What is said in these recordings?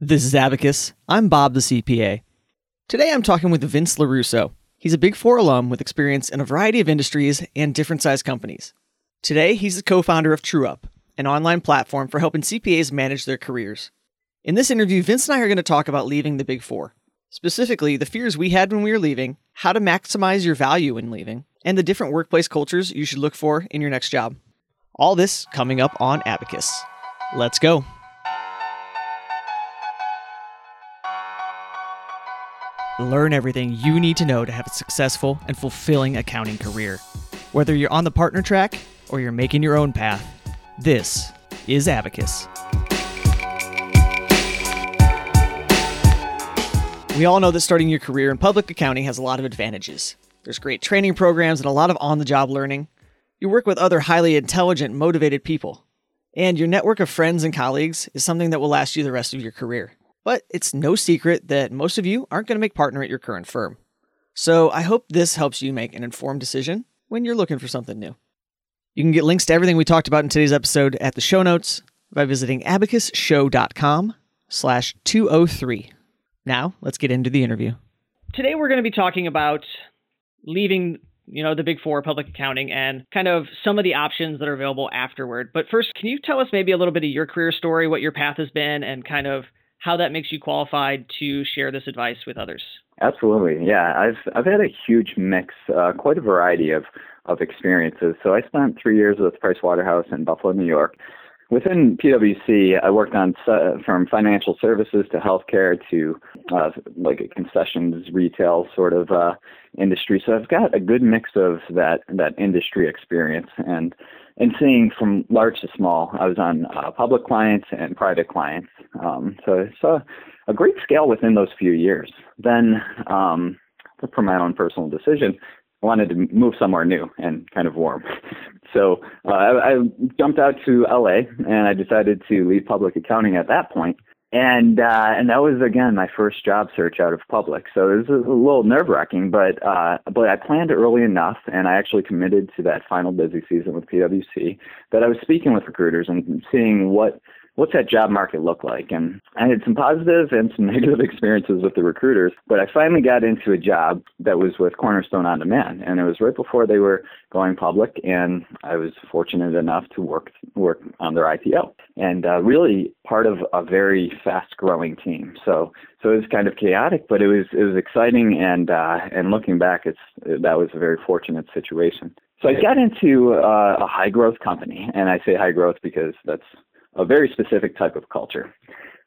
This is Abacus. I'm Bob the CPA. Today I'm talking with Vince LaRusso. He's a Big Four alum with experience in a variety of industries and different size companies. Today, he's the co founder of TrueUp, an online platform for helping CPAs manage their careers. In this interview, Vince and I are going to talk about leaving the Big Four. Specifically, the fears we had when we were leaving, how to maximize your value in leaving, and the different workplace cultures you should look for in your next job. All this coming up on Abacus. Let's go. Learn everything you need to know to have a successful and fulfilling accounting career. Whether you're on the partner track or you're making your own path, this is Abacus. We all know that starting your career in public accounting has a lot of advantages. There's great training programs and a lot of on the job learning. You work with other highly intelligent, motivated people. And your network of friends and colleagues is something that will last you the rest of your career. But it's no secret that most of you aren't going to make partner at your current firm. So I hope this helps you make an informed decision when you're looking for something new. You can get links to everything we talked about in today's episode at the show notes by visiting abacusshow.com slash 203. Now, let's get into the interview. Today we're going to be talking about leaving you know, the big four public accounting and kind of some of the options that are available afterward. But first, can you tell us maybe a little bit of your career story, what your path has been, and kind of how that makes you qualified to share this advice with others. Absolutely, yeah. I've I've had a huge mix, uh, quite a variety of of experiences. So I spent three years with Price Waterhouse in Buffalo, New York. Within PwC, I worked on from financial services to healthcare to uh, like a concessions retail sort of uh, industry. So I've got a good mix of that that industry experience and and seeing from large to small. I was on uh, public clients and private clients. Um, so it's a, a, great scale within those few years. Then, um, for my own personal decision, Wanted to move somewhere new and kind of warm. So uh, I, I jumped out to LA and I decided to leave public accounting at that point. point and uh, and that was again my first job search out of public. So it was a, little nerve wracking, but uh, but I planned early enough, and I actually committed to that final busy season with PwC that I was speaking with recruiters and seeing what what's that job market look like? And I had some positive and some negative experiences with the recruiters, but I finally got into a job that was with Cornerstone On Demand, and it was right before they were going public, and I was fortunate enough to work work on their IPO, and uh, really part of a very fast growing team. So so it was kind of chaotic, but it was it was exciting, and uh, and looking back, it's that was a very fortunate situation. So I got into uh, a high growth company, and I say high growth because that's a very specific type of culture.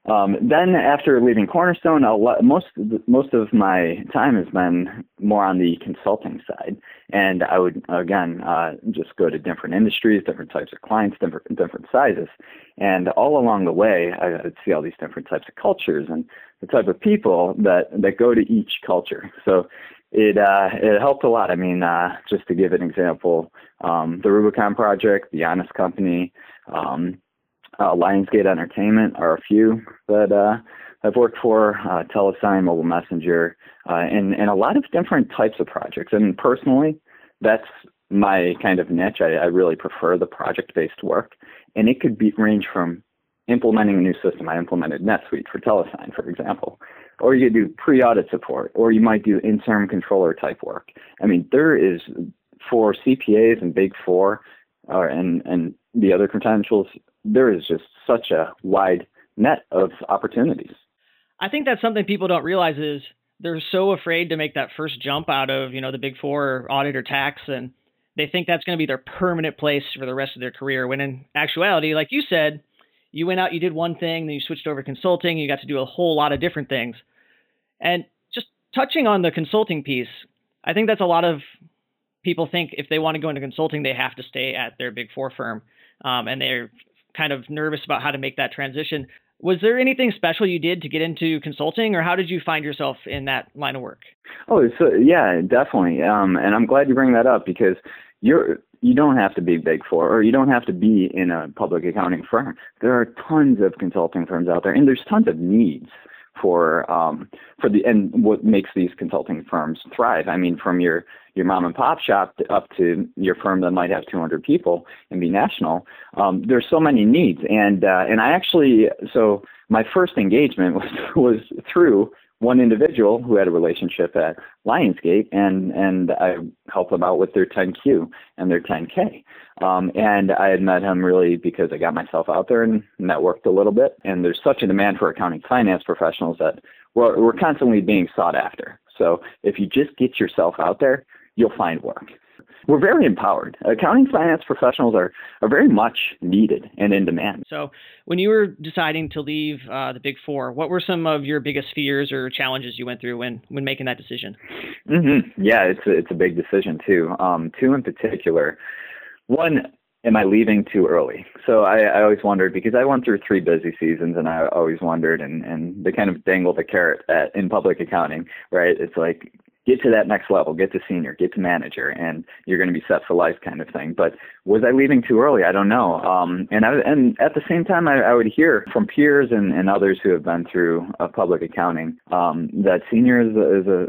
Um, then after leaving Cornerstone, lot, most most of my time has been more on the consulting side, and I would again uh, just go to different industries, different types of clients, different different sizes, and all along the way, I would see all these different types of cultures and the type of people that that go to each culture. So it uh, it helped a lot. I mean, uh, just to give an example, um, the Rubicon Project, the Honest Company. Um, uh, Lionsgate Entertainment are a few that uh, I've worked for, uh, Telesign, Mobile Messenger, uh, and, and a lot of different types of projects. And personally, that's my kind of niche. I, I really prefer the project-based work, and it could be range from implementing a new system. I implemented NetSuite for Telesign, for example, or you could do pre-audit support, or you might do interim controller type work. I mean, there is for CPAs and Big Four, uh, and and the other credentials, there is just such a wide net of opportunities. I think that's something people don't realize is they're so afraid to make that first jump out of, you know, the big four audit or tax and they think that's going to be their permanent place for the rest of their career. When in actuality, like you said, you went out, you did one thing, then you switched over to consulting, you got to do a whole lot of different things. And just touching on the consulting piece, I think that's a lot of people think if they want to go into consulting, they have to stay at their big four firm. Um, and they're kind of nervous about how to make that transition. Was there anything special you did to get into consulting, or how did you find yourself in that line of work? Oh, so yeah, definitely. Um, and I'm glad you bring that up because you're you don't have to be big four or you don't have to be in a public accounting firm. There are tons of consulting firms out there, and there's tons of needs for um, for the and what makes these consulting firms thrive. I mean, from your your mom and pop shop up to your firm that might have 200 people and be national. Um, there's so many needs, and uh, and I actually so my first engagement was was through one individual who had a relationship at Lionsgate, and and I helped them out with their 10Q and their 10K. Um, and I had met him really because I got myself out there and networked a little bit. And there's such a demand for accounting finance professionals that we're, we're constantly being sought after. So if you just get yourself out there, you'll find work we're very empowered. Accounting finance professionals are, are very much needed and in demand. So, when you were deciding to leave uh, the Big Four, what were some of your biggest fears or challenges you went through when, when making that decision? Mm-hmm. Yeah, it's a, it's a big decision too. Um, two in particular. One, am I leaving too early? So I, I always wondered because I went through three busy seasons, and I always wondered, and and they kind of dangle the carrot at, in public accounting, right? It's like get to that next level, get to senior, get to manager, and you're going to be set for life, kind of thing. But was I leaving too early? I don't know. Um, and I, and at the same time, I, I would hear from peers and, and others who have been through public accounting um, that senior is a, is a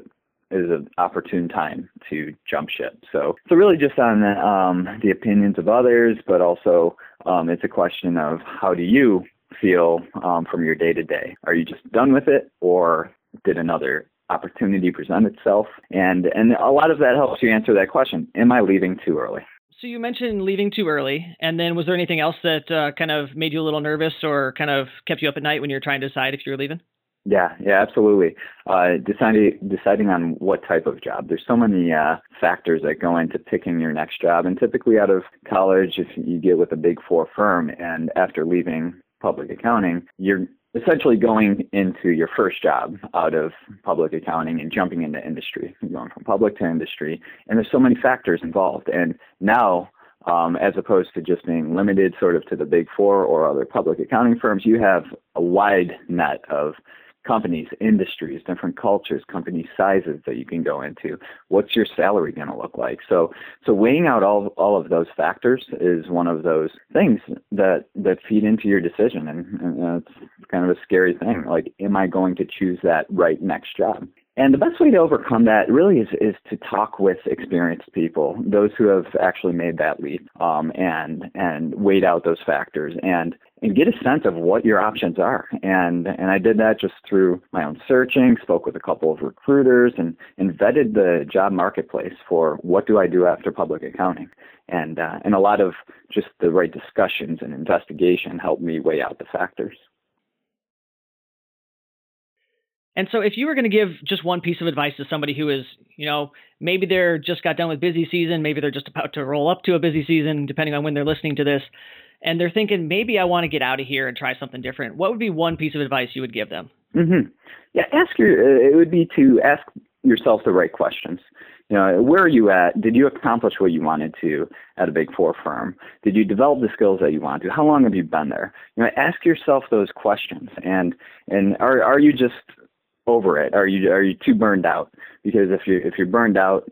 is an opportune time to jump ship. So, so really just on um, the opinions of others, but also um, it's a question of how do you feel um, from your day to day? Are you just done with it, or did another opportunity present itself? And and a lot of that helps you answer that question. Am I leaving too early? So you mentioned leaving too early, and then was there anything else that uh, kind of made you a little nervous or kind of kept you up at night when you're trying to decide if you're leaving? Yeah, yeah, absolutely. Uh, deciding deciding on what type of job. There's so many uh, factors that go into picking your next job, and typically out of college, if you get with a big four firm, and after leaving public accounting, you're essentially going into your first job out of public accounting and jumping into industry, going from public to industry. And there's so many factors involved. And now, um, as opposed to just being limited sort of to the big four or other public accounting firms, you have a wide net of companies, industries, different cultures, company sizes that you can go into. What's your salary going to look like? So, so weighing out all all of those factors is one of those things that that feed into your decision, and, and it's kind of a scary thing. Like, am I going to choose that right next job? And the best way to overcome that really is, is to talk with experienced people, those who have actually made that leap, um, and and weighed out those factors and and get a sense of what your options are. And and I did that just through my own searching, spoke with a couple of recruiters, and and vetted the job marketplace for what do I do after public accounting. And uh, and a lot of just the right discussions and investigation helped me weigh out the factors. And so, if you were going to give just one piece of advice to somebody who is, you know, maybe they're just got done with busy season, maybe they're just about to roll up to a busy season, depending on when they're listening to this, and they're thinking maybe I want to get out of here and try something different, what would be one piece of advice you would give them? Mm-hmm. Yeah, ask your. Uh, it would be to ask yourself the right questions. You know, where are you at? Did you accomplish what you wanted to at a big four firm? Did you develop the skills that you wanted to? How long have you been there? You know, ask yourself those questions. And and are are you just over it? Are you are you too burned out? Because if you if you're burned out,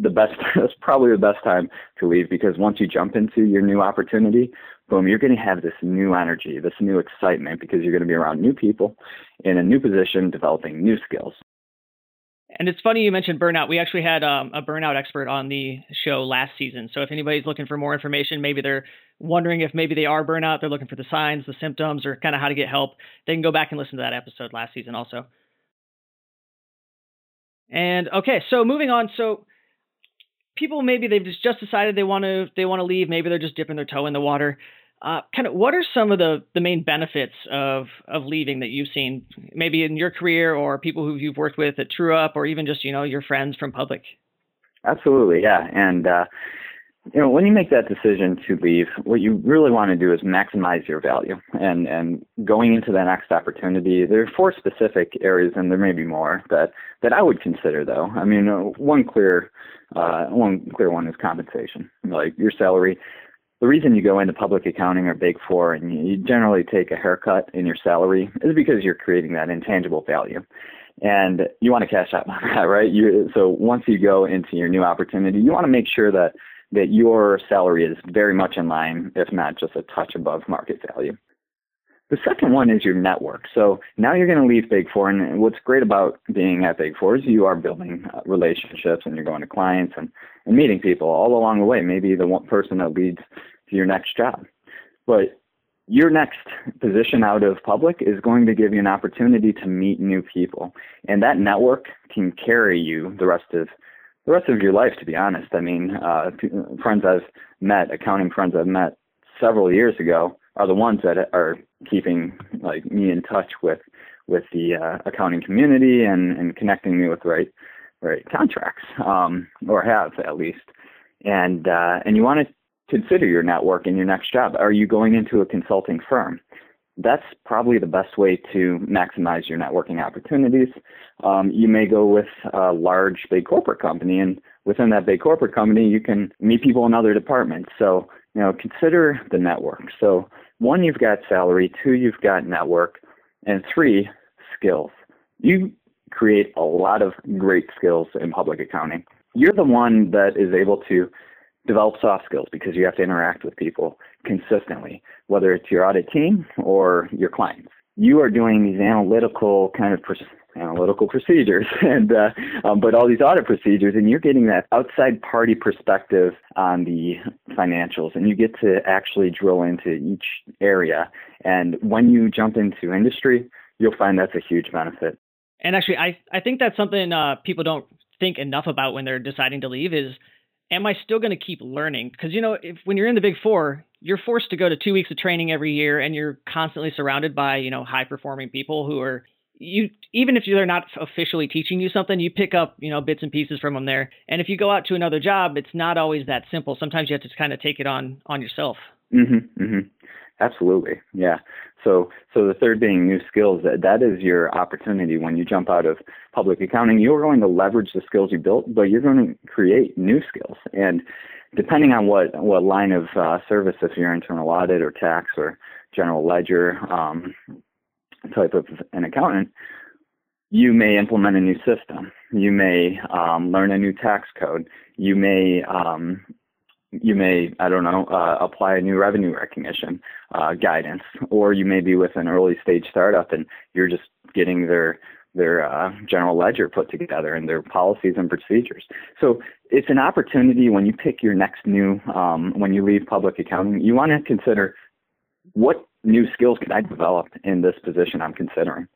the best that's probably the best time to leave because once you jump into your new opportunity, boom, you're going to have this new energy, this new excitement because you're going to be around new people in a new position, developing new skills. And it's funny you mentioned burnout. We actually had um, a burnout expert on the show last season. So if anybody's looking for more information, maybe they're wondering if maybe they are burnout, they're looking for the signs, the symptoms, or kind of how to get help, they can go back and listen to that episode last season also. And okay, so moving on. So people maybe they've just just decided they want to they want to leave. Maybe they're just dipping their toe in the water. Uh, kind of what are some of the, the main benefits of of leaving that you've seen maybe in your career or people who you've worked with at TrueUp or even just you know your friends from public absolutely yeah and uh, you know when you make that decision to leave what you really want to do is maximize your value and and going into the next opportunity there are four specific areas and there may be more that that I would consider though. I mean uh, one clear uh, one clear one is compensation like your salary. The reason you go into public accounting or big four and you generally take a haircut in your salary is because you're creating that intangible value. And you want to cash out on that right? You, so once you go into your new opportunity you want to make sure that that your salary is very much in line if not just a touch above market value the second one is your network. So now you're going to leave Big Four, and what's great about being at Big Four is you are building uh, relationships and you're going to clients and, and meeting people all along the way. Maybe the one person that leads to your next job. But your next position out of public is going to give you an opportunity to meet new people, and that network can carry you the rest of the rest of your life. To be honest, I mean, uh, friends I've met, accounting friends I've met several years ago, are the ones that are keeping like me in touch with with the uh, accounting community and, and connecting me with the right right contracts, um, or have at least. And uh, and you want to consider your network in your next job. Are you going into a consulting firm? That's probably the best way to maximize your networking opportunities. Um, you may go with a large, big corporate company, and within that big corporate company, you can meet people in other departments. So, you know, consider the network. So, one, you've got salary. Two, you've got network, and three, skills. You create a lot of great skills in public accounting. You're the one that is able to develop soft skills because you have to interact with people consistently, whether it's your audit team or your clients. You are doing these analytical kind of analytical procedures and uh, um, but all these audit procedures and you're getting that outside party perspective on the financials and you get to actually drill into each area and when you jump into industry you'll find that's a huge benefit and actually i i think that's something uh, people don't think enough about when they're deciding to leave is am I still going to keep learning? Because you know, if when you're in the Big Four, you're forced to go to two weeks of training every year, and you're constantly surrounded by you know high performing people who are you even if they're not officially teaching you something, you pick up you know bits and pieces from them there. And if you go out to another job, it's not always that simple. Sometimes you have to kind of take it on on yourself. Mm-hmm, mm-hmm. Absolutely, yeah. So, so the third being new skills. That that is your opportunity when you jump out of public accounting. You're going to leverage the skills you built, but you're going to create new skills. And depending on what what line of uh, service, if you're internal audit or tax or general ledger um, type of an accountant, you may implement a new system. You may um, learn a new tax code. You may um, you may, I don't know, uh, apply a new revenue recognition uh, guidance, or you may be with an early stage startup and you're just getting their their uh, general ledger put together and their policies and procedures. So it's an opportunity when you pick your next new, um, when you leave public accounting, you want to consider what new skills can I develop in this position I'm considering.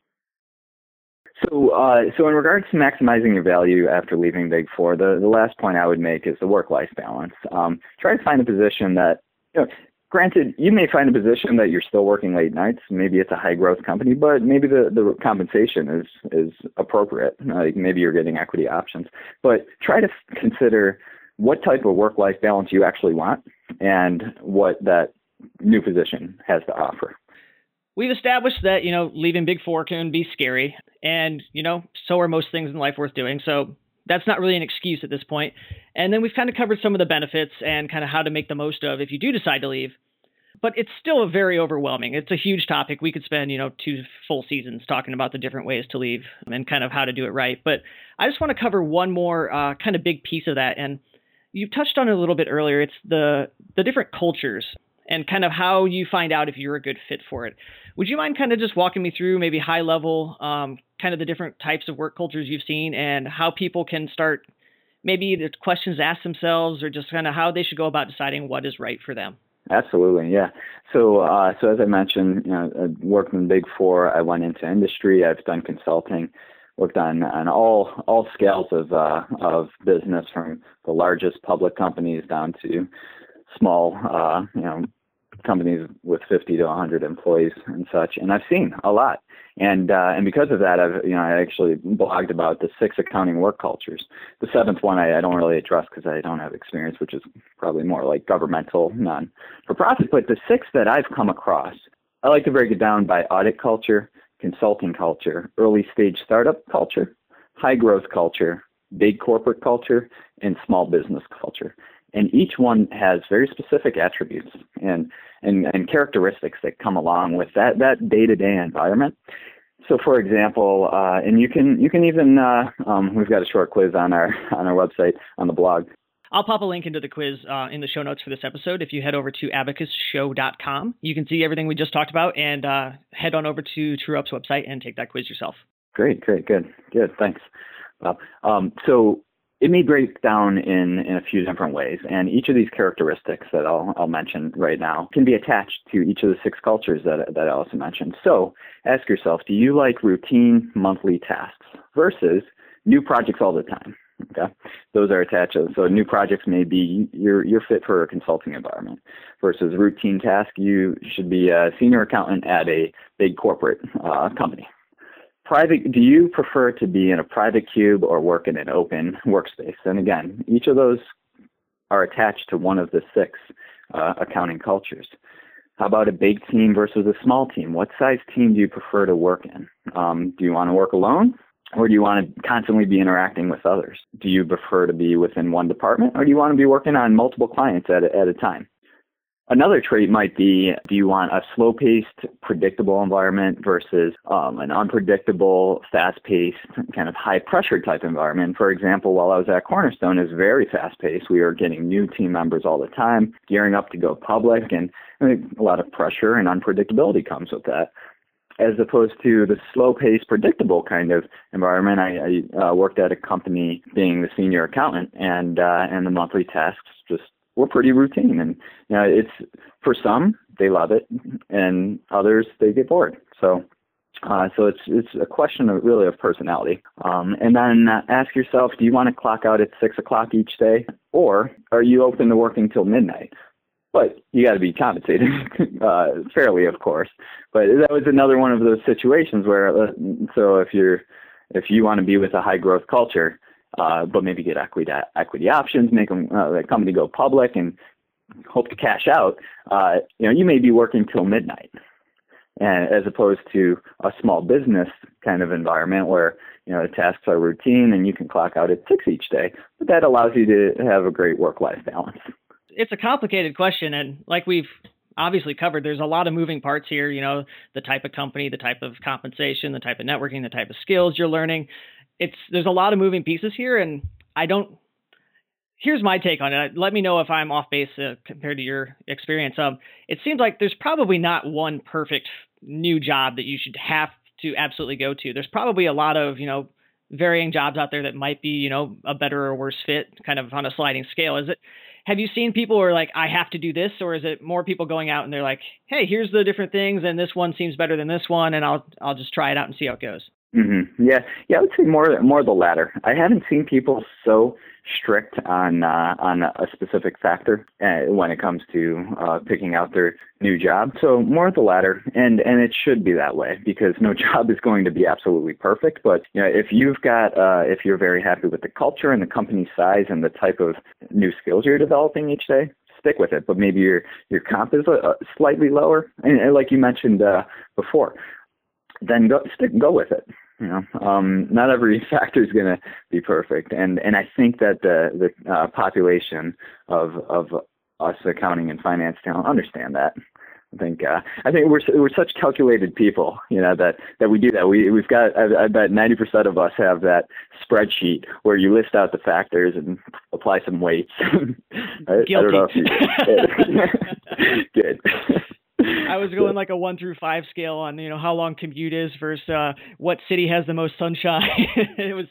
So, uh, so in regards to maximizing your value after leaving Big Four, the, the last point I would make is the work-life balance. Um, try to find a position that, you know, granted, you may find a position that you're still working late nights. Maybe it's a high-growth company, but maybe the, the compensation is is appropriate. Like maybe you're getting equity options. But try to consider what type of work-life balance you actually want and what that new position has to offer we've established that, you know, leaving Big Four can be scary. And, you know, so are most things in life worth doing. So that's not really an excuse at this point. And then we've kind of covered some of the benefits and kind of how to make the most of if you do decide to leave. But it's still a very overwhelming. It's a huge topic. We could spend, you know, two full seasons talking about the different ways to leave and kind of how to do it right. But I just want to cover one more uh, kind of big piece of that. And you touched on it a little bit earlier. It's the the different cultures and kind of how you find out if you're a good fit for it. Would you mind kind of just walking me through maybe high level, um, kind of the different types of work cultures you've seen and how people can start maybe the questions ask themselves or just kind of how they should go about deciding what is right for them? Absolutely, yeah. So, uh, so as I mentioned, you know, I worked in Big Four. I went into industry. I've done consulting, worked on on all all scales of uh, of business, from the largest public companies down to small, uh, you know, companies with 50 to 100 employees and such, and I've seen a lot. And uh, and because of that, I've you know I actually blogged about the six accounting work cultures. The seventh one I, I don't really address because I don't have experience, which is probably more like governmental, non for profit. But the six that I've come across, I like to break it down by audit culture, consulting culture, early stage startup culture, high growth culture, big corporate culture, and small business culture and each one has very specific attributes and, and, and characteristics that come along with that, that day-to-day environment. So, for example, uh, and you can you can even uh, um, we've got a short quiz on our on our website on the blog. I'll pop a link into the quiz uh, in the show notes for this episode. If you head over to abacusshow.com, you can see everything we just talked about, and uh, head on over to TrueUp's website and take that quiz yourself. Great, great, good, good. Thanks. Well, um, so it may break down in, in a few different ways, and each of these characteristics that I'll, I'll mention right now can be attached to each of the six cultures that, that I also mentioned. So ask yourself, do you like routine monthly tasks versus new projects all the time? Okay, those are attached. So new projects may be you're you're fit for a consulting environment versus routine task. You should be a senior accountant at a big corporate uh, company private do you prefer to be in a private cube or work in an open workspace? And again each of those are attached to one of the six uh, accounting cultures. How about a big team versus a small team? What size team do you prefer to work in? Um, do you want to work alone or do you want to constantly be interacting with others? Do you prefer to be within one department or do you want to be working on multiple clients at a, at a time Another trait might be do you want a slow paced, predictable environment versus um, an unpredictable, fast paced, kind of high pressure type environment? For example, while I was at Cornerstone, is very fast paced. We were getting new team members all the time, gearing up to go public, and I mean, a lot of pressure and unpredictability comes with that. As opposed to the slow paced, predictable kind of environment, I, I uh, worked at a company being the senior accountant, and uh, and the monthly tasks just were pretty routine. And you know, it's for some they love it, and others they get bored. So. Uh, so it's it's a question of really of personality, um, and then uh, ask yourself: Do you want to clock out at six o'clock each day, or are you open to working till midnight? But you got to be compensated uh, fairly, of course. But that was another one of those situations where, uh, so if you're if you want to be with a high growth culture, uh, but maybe get equity equity options, make them uh, the company go public, and hope to cash out. Uh, you know, you may be working till midnight, and as opposed to a small business kind of environment where you know the tasks are routine and you can clock out at six each day. But that allows you to have a great work-life balance. It's a complicated question, and like we've obviously covered there's a lot of moving parts here you know the type of company the type of compensation the type of networking the type of skills you're learning it's there's a lot of moving pieces here, and I don't. Here's my take on it. Let me know if I'm off base uh, compared to your experience. Um, it seems like there's probably not one perfect new job that you should have to absolutely go to. There's probably a lot of you know varying jobs out there that might be you know a better or worse fit, kind of on a sliding scale. Is it? Have you seen people who are like, I have to do this, or is it more people going out and they're like, Hey, here's the different things, and this one seems better than this one, and I'll I'll just try it out and see how it goes. Mm-hmm. Yeah, yeah, I would say more more the latter. I haven't seen people so strict on uh, on a specific factor uh, when it comes to uh, picking out their new job. So more the latter, and and it should be that way because no job is going to be absolutely perfect. But you know, if you've got uh, if you're very happy with the culture and the company size and the type of new skills you're developing each day, stick with it. But maybe your your comp is uh, slightly lower, and, and like you mentioned uh, before, then go stick go with it. You know, um, not every factor is going to be perfect, and and I think that the the uh, population of of us accounting and finance talent understand that. I think uh, I think we're we're such calculated people, you know, that that we do that. We we've got I, I bet ninety percent of us have that spreadsheet where you list out the factors and apply some weights. I, Guilty. I don't know if you good. I was going like a one through five scale on you know how long commute is versus uh, what city has the most sunshine. it was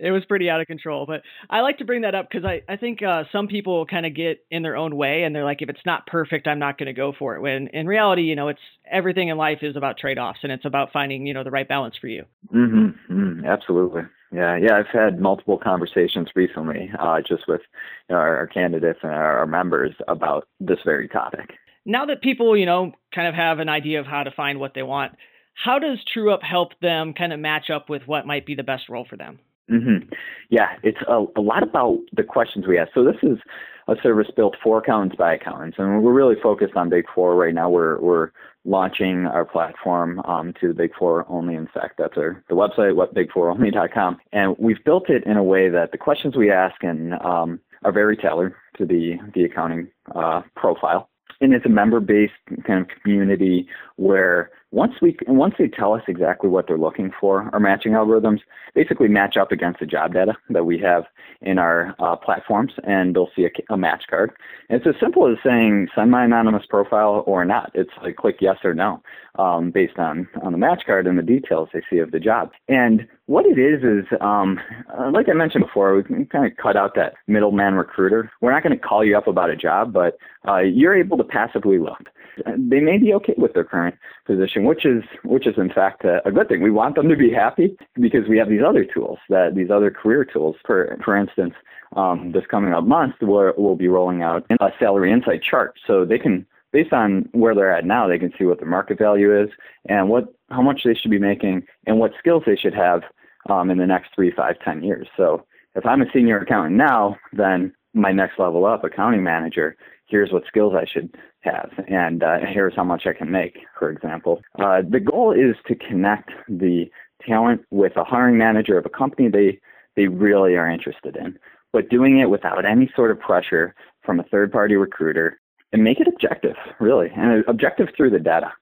it was pretty out of control. But I like to bring that up because I I think uh, some people kind of get in their own way and they're like, if it's not perfect, I'm not going to go for it. When in reality, you know, it's everything in life is about trade offs and it's about finding you know the right balance for you. Mm-hmm. mm-hmm. Absolutely. Yeah, yeah, I've had multiple conversations recently, uh, just with you know, our, our, candidates and our, our members about this very topic now that people, you know, kind of have an idea of how to find what they want, how does TrueUp help them kind of match up with what might be the best role for them? Mm-hmm. Yeah, it's a, a, lot about the questions we ask. So this is a service built for accountants by accountants, and we're really focused on Big Four right now. We're we're launching our platform um, to the Big Four only. In fact, that's our the website, whatbig4only.com, and we've built it in a way that the questions we ask and um, are very tailored to the the accounting uh, profile and it's a member-based kind of community where once we once they tell us exactly what they're looking for, our matching algorithms basically match up against the job data that we have in our uh, platforms, and they'll see a, a, match card. And it's as simple as saying send my anonymous profile or not. It's like click yes or no um, based on on the match card and the details they see of the job. And what it is is, um, uh, like I mentioned before, we kind of cut out that middleman recruiter. We're not going to call you up about a job, but uh, you're able to passively look they may be okay with their current position, which is which is in fact a, a, good thing. We want them to be happy because we have these other tools that these other career tools. For for instance, um, this coming up month, we'll, we'll be rolling out a salary insight chart, so they can based on where they're at now, they can see what their market value is and what how much they should be making and what skills they should have um, in the next three, five, ten years. So if I'm a senior accountant now, then my next level up, accounting manager, here's what skills I should have, and uh, here's how much I can make, for example. Uh, the goal is to connect the talent with a hiring manager of a company they, they really are interested in, but doing it without any sort of pressure from a third party recruiter and make it objective, really, and objective through the data.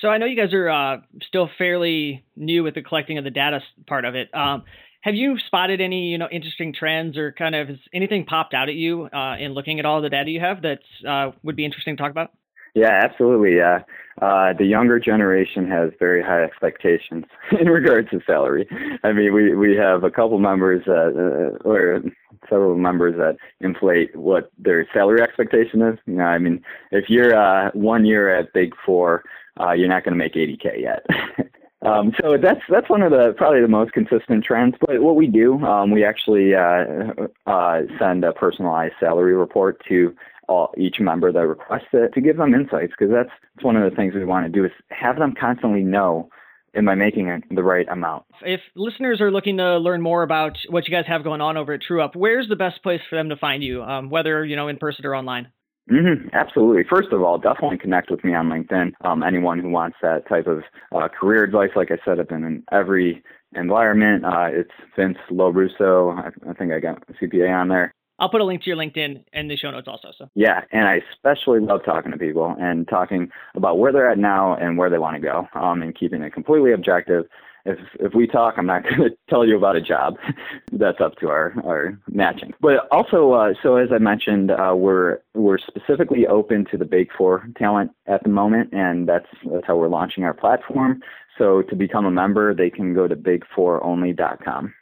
So I know you guys are uh, still fairly new with the collecting of the data part of it. Um, have you spotted any, you know, interesting trends or kind of anything popped out at you uh, in looking at all the data you have that uh, would be interesting to talk about? Yeah, absolutely. Yeah, uh, the younger generation has very high expectations in regards to salary. I mean, we we have a couple members that, uh, or several members that inflate what their salary expectation is. You know, I mean, if you're uh, one year at Big Four, uh, you're not going to make 80k yet. Um, so that's that's one of the probably the most consistent trends. But what we do, um, we actually uh, uh, send a personalized salary report to all, each member that requests it to give them insights because that's, that's one of the things we want to do is have them constantly know am I making the right amount? If listeners are looking to learn more about what you guys have going on over at TrueUp, where's the best place for them to find you, um, whether you know in person or online? Mm-hmm, absolutely. First of all, definitely connect with me on LinkedIn. Um, anyone who wants that type of uh, career advice, like I said, I've been in every environment. Uh, it's Vince Lorusso. I, I think I got CPA on there. I'll put a link to your LinkedIn in the show notes also. So yeah, and I especially love talking to people and talking about where they're at now and where they want to go, um, and keeping it completely objective if if we talk, I'm not going to tell you about a job. That's up to our our matching. But also, uh, so as I mentioned, uh, we're we're specifically open to the Big Four talent at the moment, and that's that's how we're launching our platform. So to become a member, they can go to big4only.com.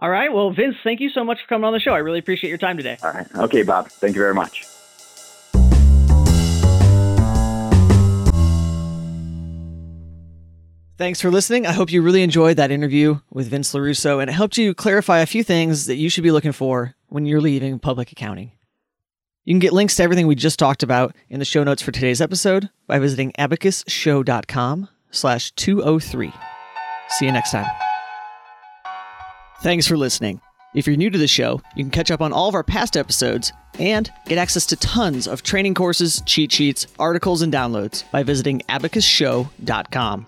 All right. Well, Vince, thank you so much for coming on the show. I really appreciate your time today. All right. Okay, Bob. Thank you very much. Thanks for listening. I hope you really enjoyed that interview with Vince LaRusso and it helped you clarify a few things that you should be looking for when you're leaving public accounting. You can get links to everything we just talked about in the show notes for today's episode by visiting abacusshow.com slash 203. See you next time. Thanks for listening. If you're new to the show, you can catch up on all of our past episodes and get access to tons of training courses, cheat sheets, articles, and downloads by visiting abacusshow.com.